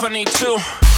72.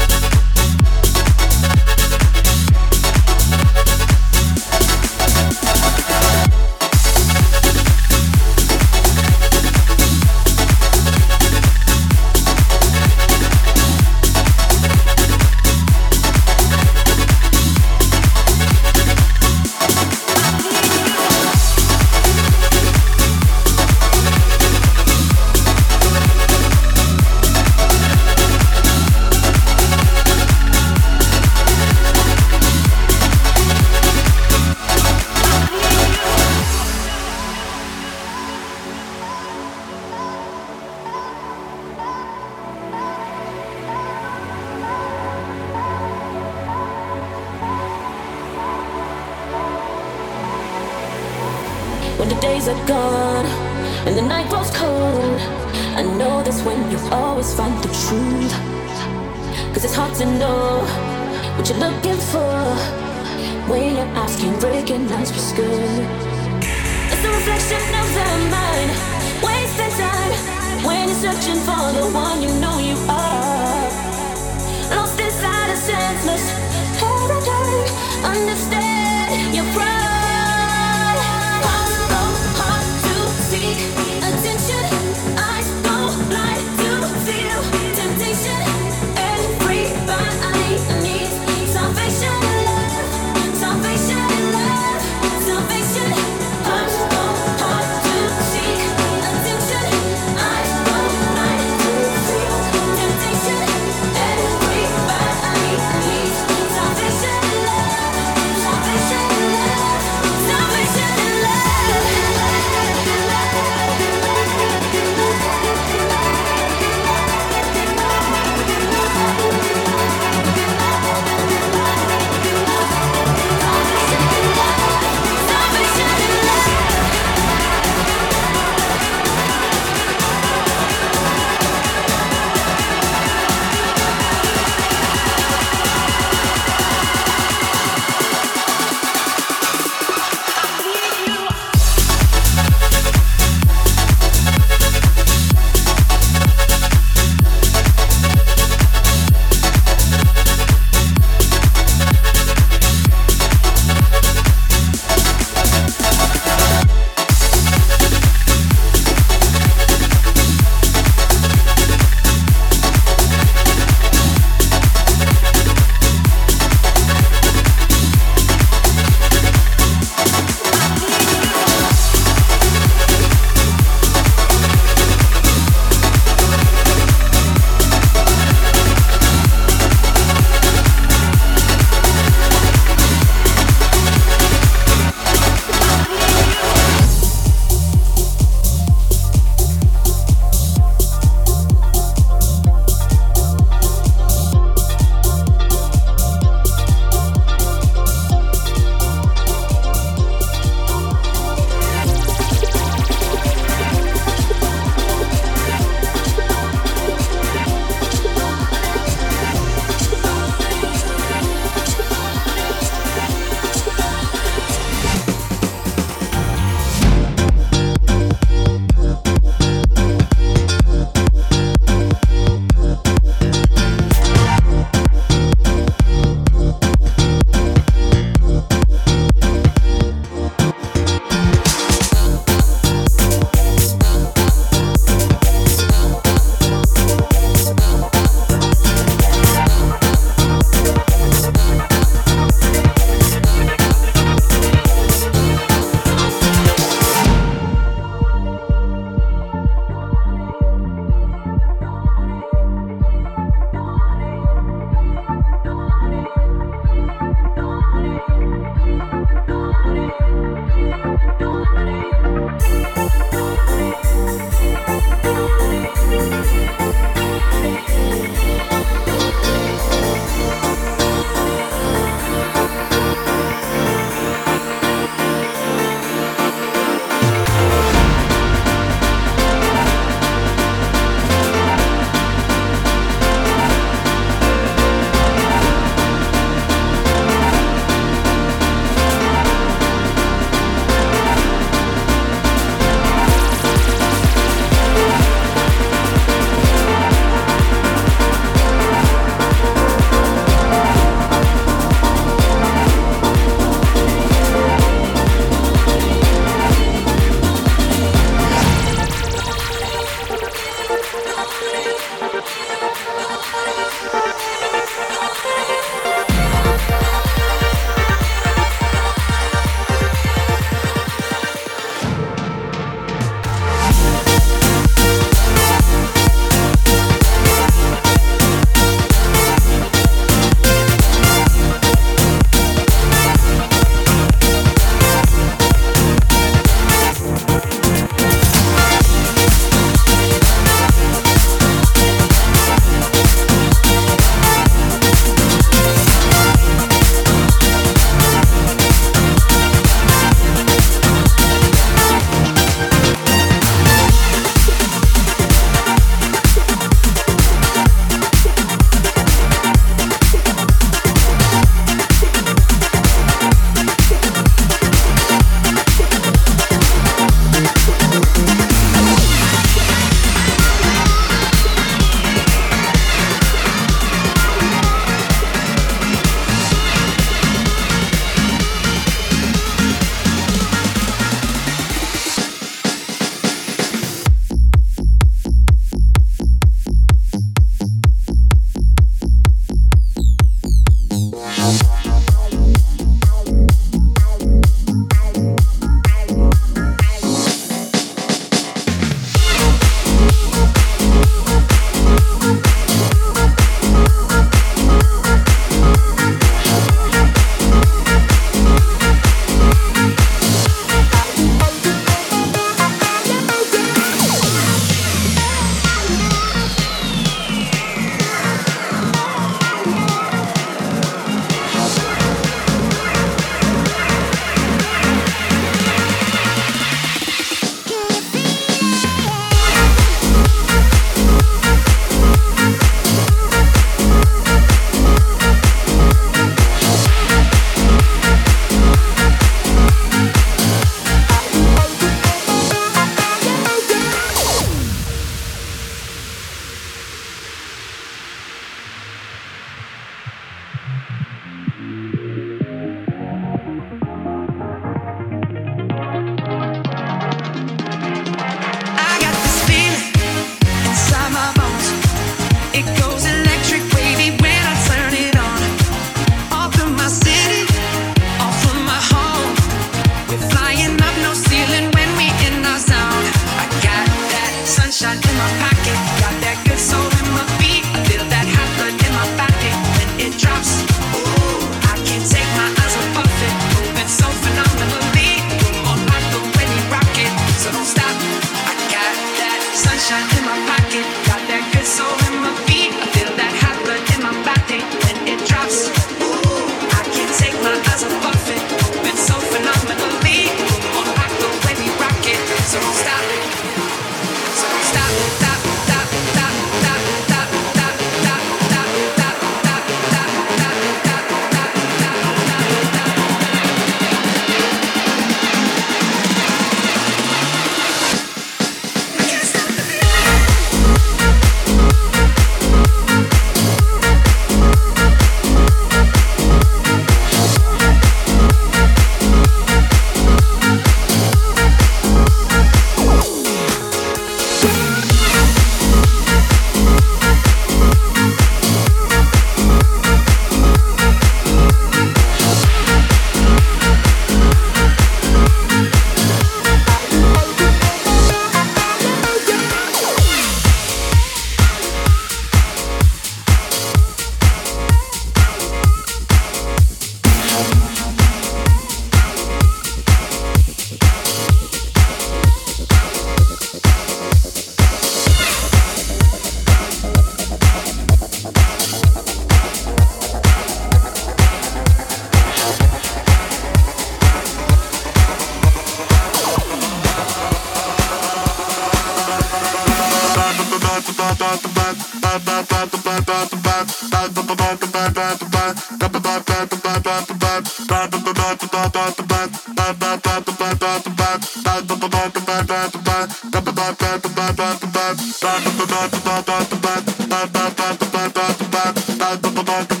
ba ba ba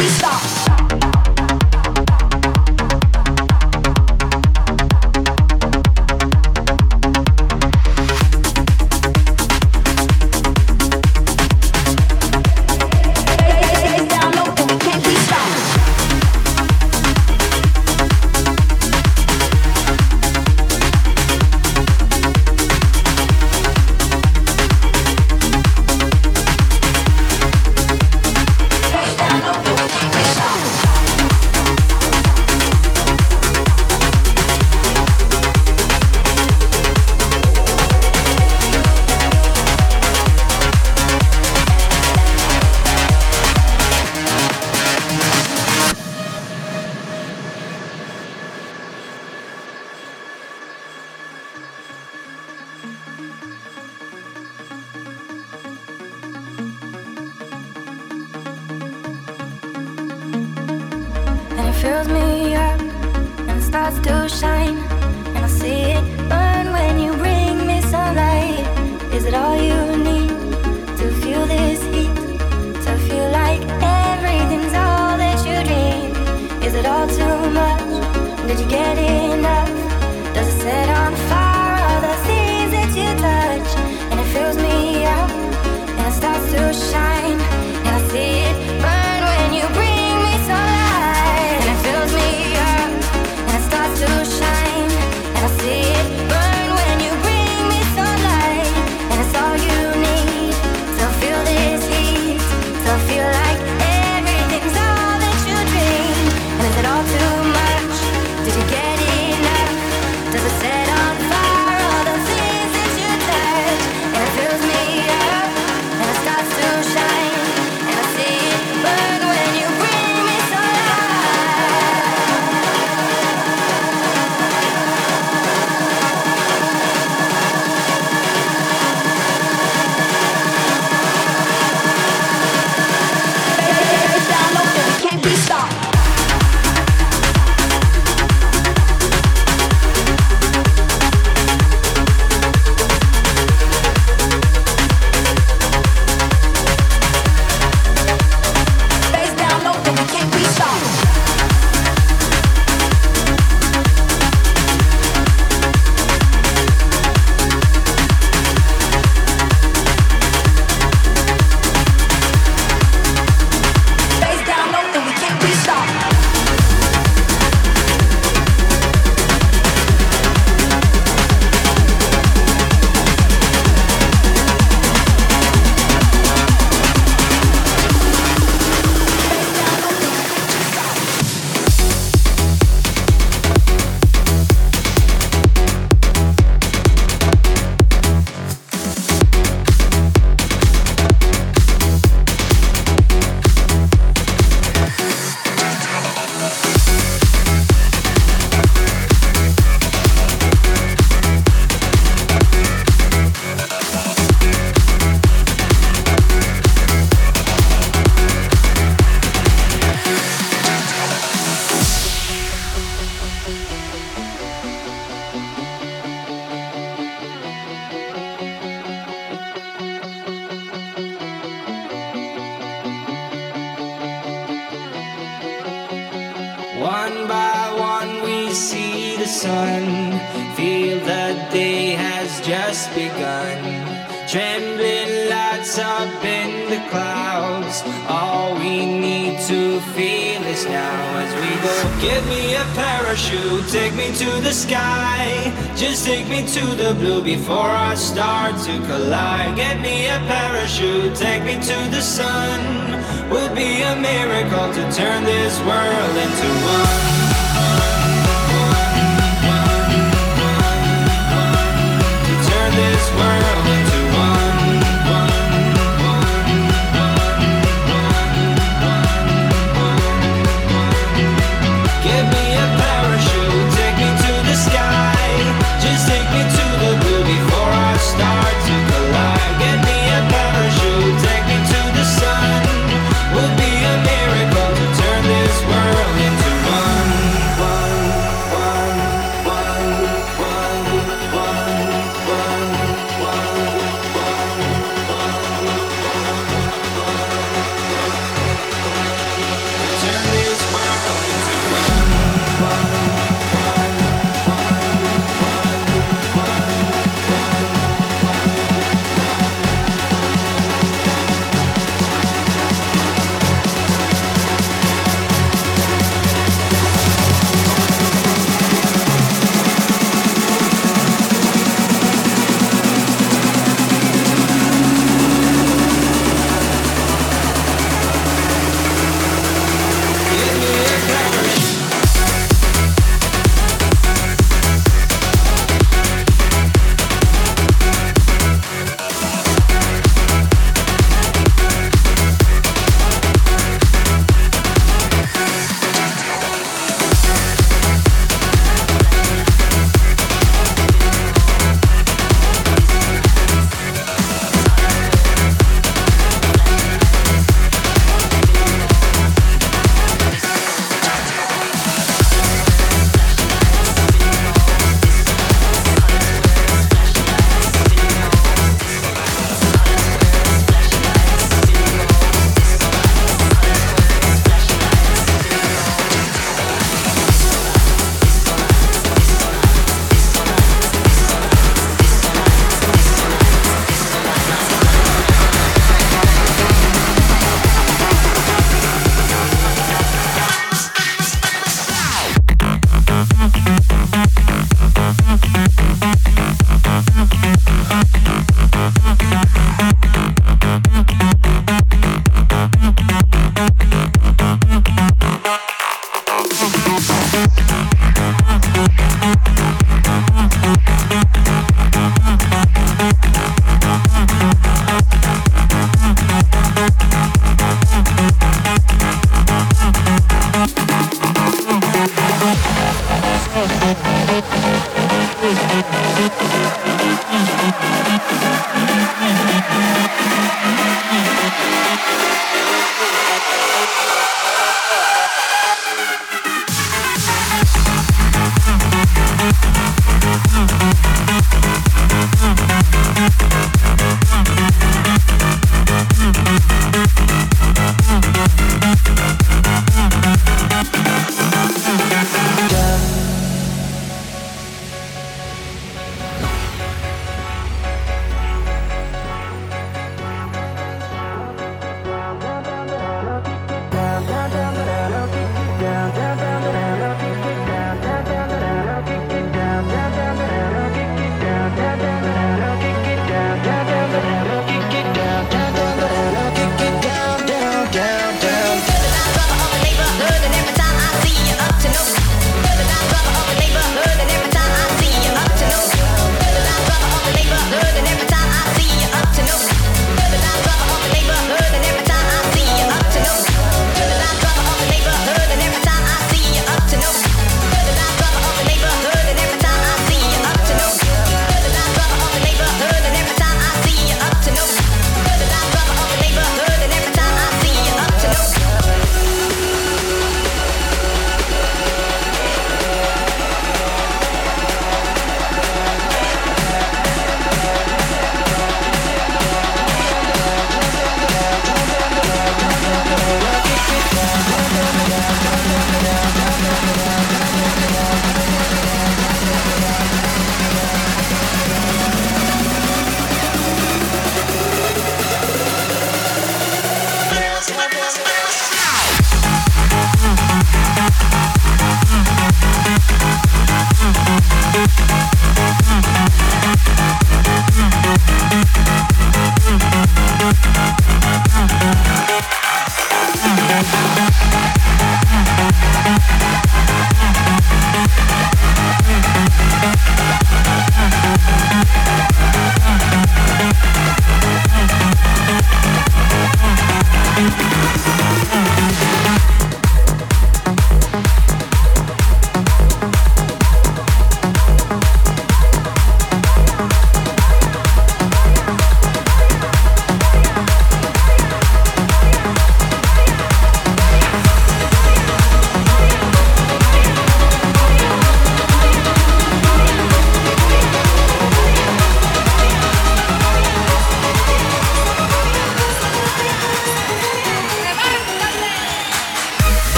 freestyle. sun. Feel the day has just begun. Trembling lights up in the clouds. All we need to feel is now as we go. Give me a parachute, take me to the sky. Just take me to the blue before I start to collide. Get me a parachute, take me to the sun. Would be a miracle to turn this world into one. land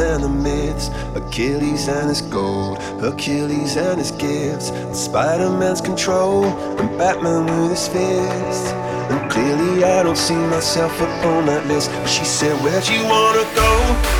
and the myths, Achilles and his gold, Hercules and his gifts, Spider Man's control, and Batman with his fists. And clearly I don't see myself upon that list. She said, Where'd you wanna go?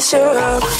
pressure up.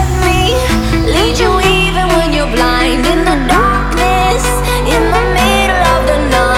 lead you even when you're blind. In the darkness, in the middle of the night,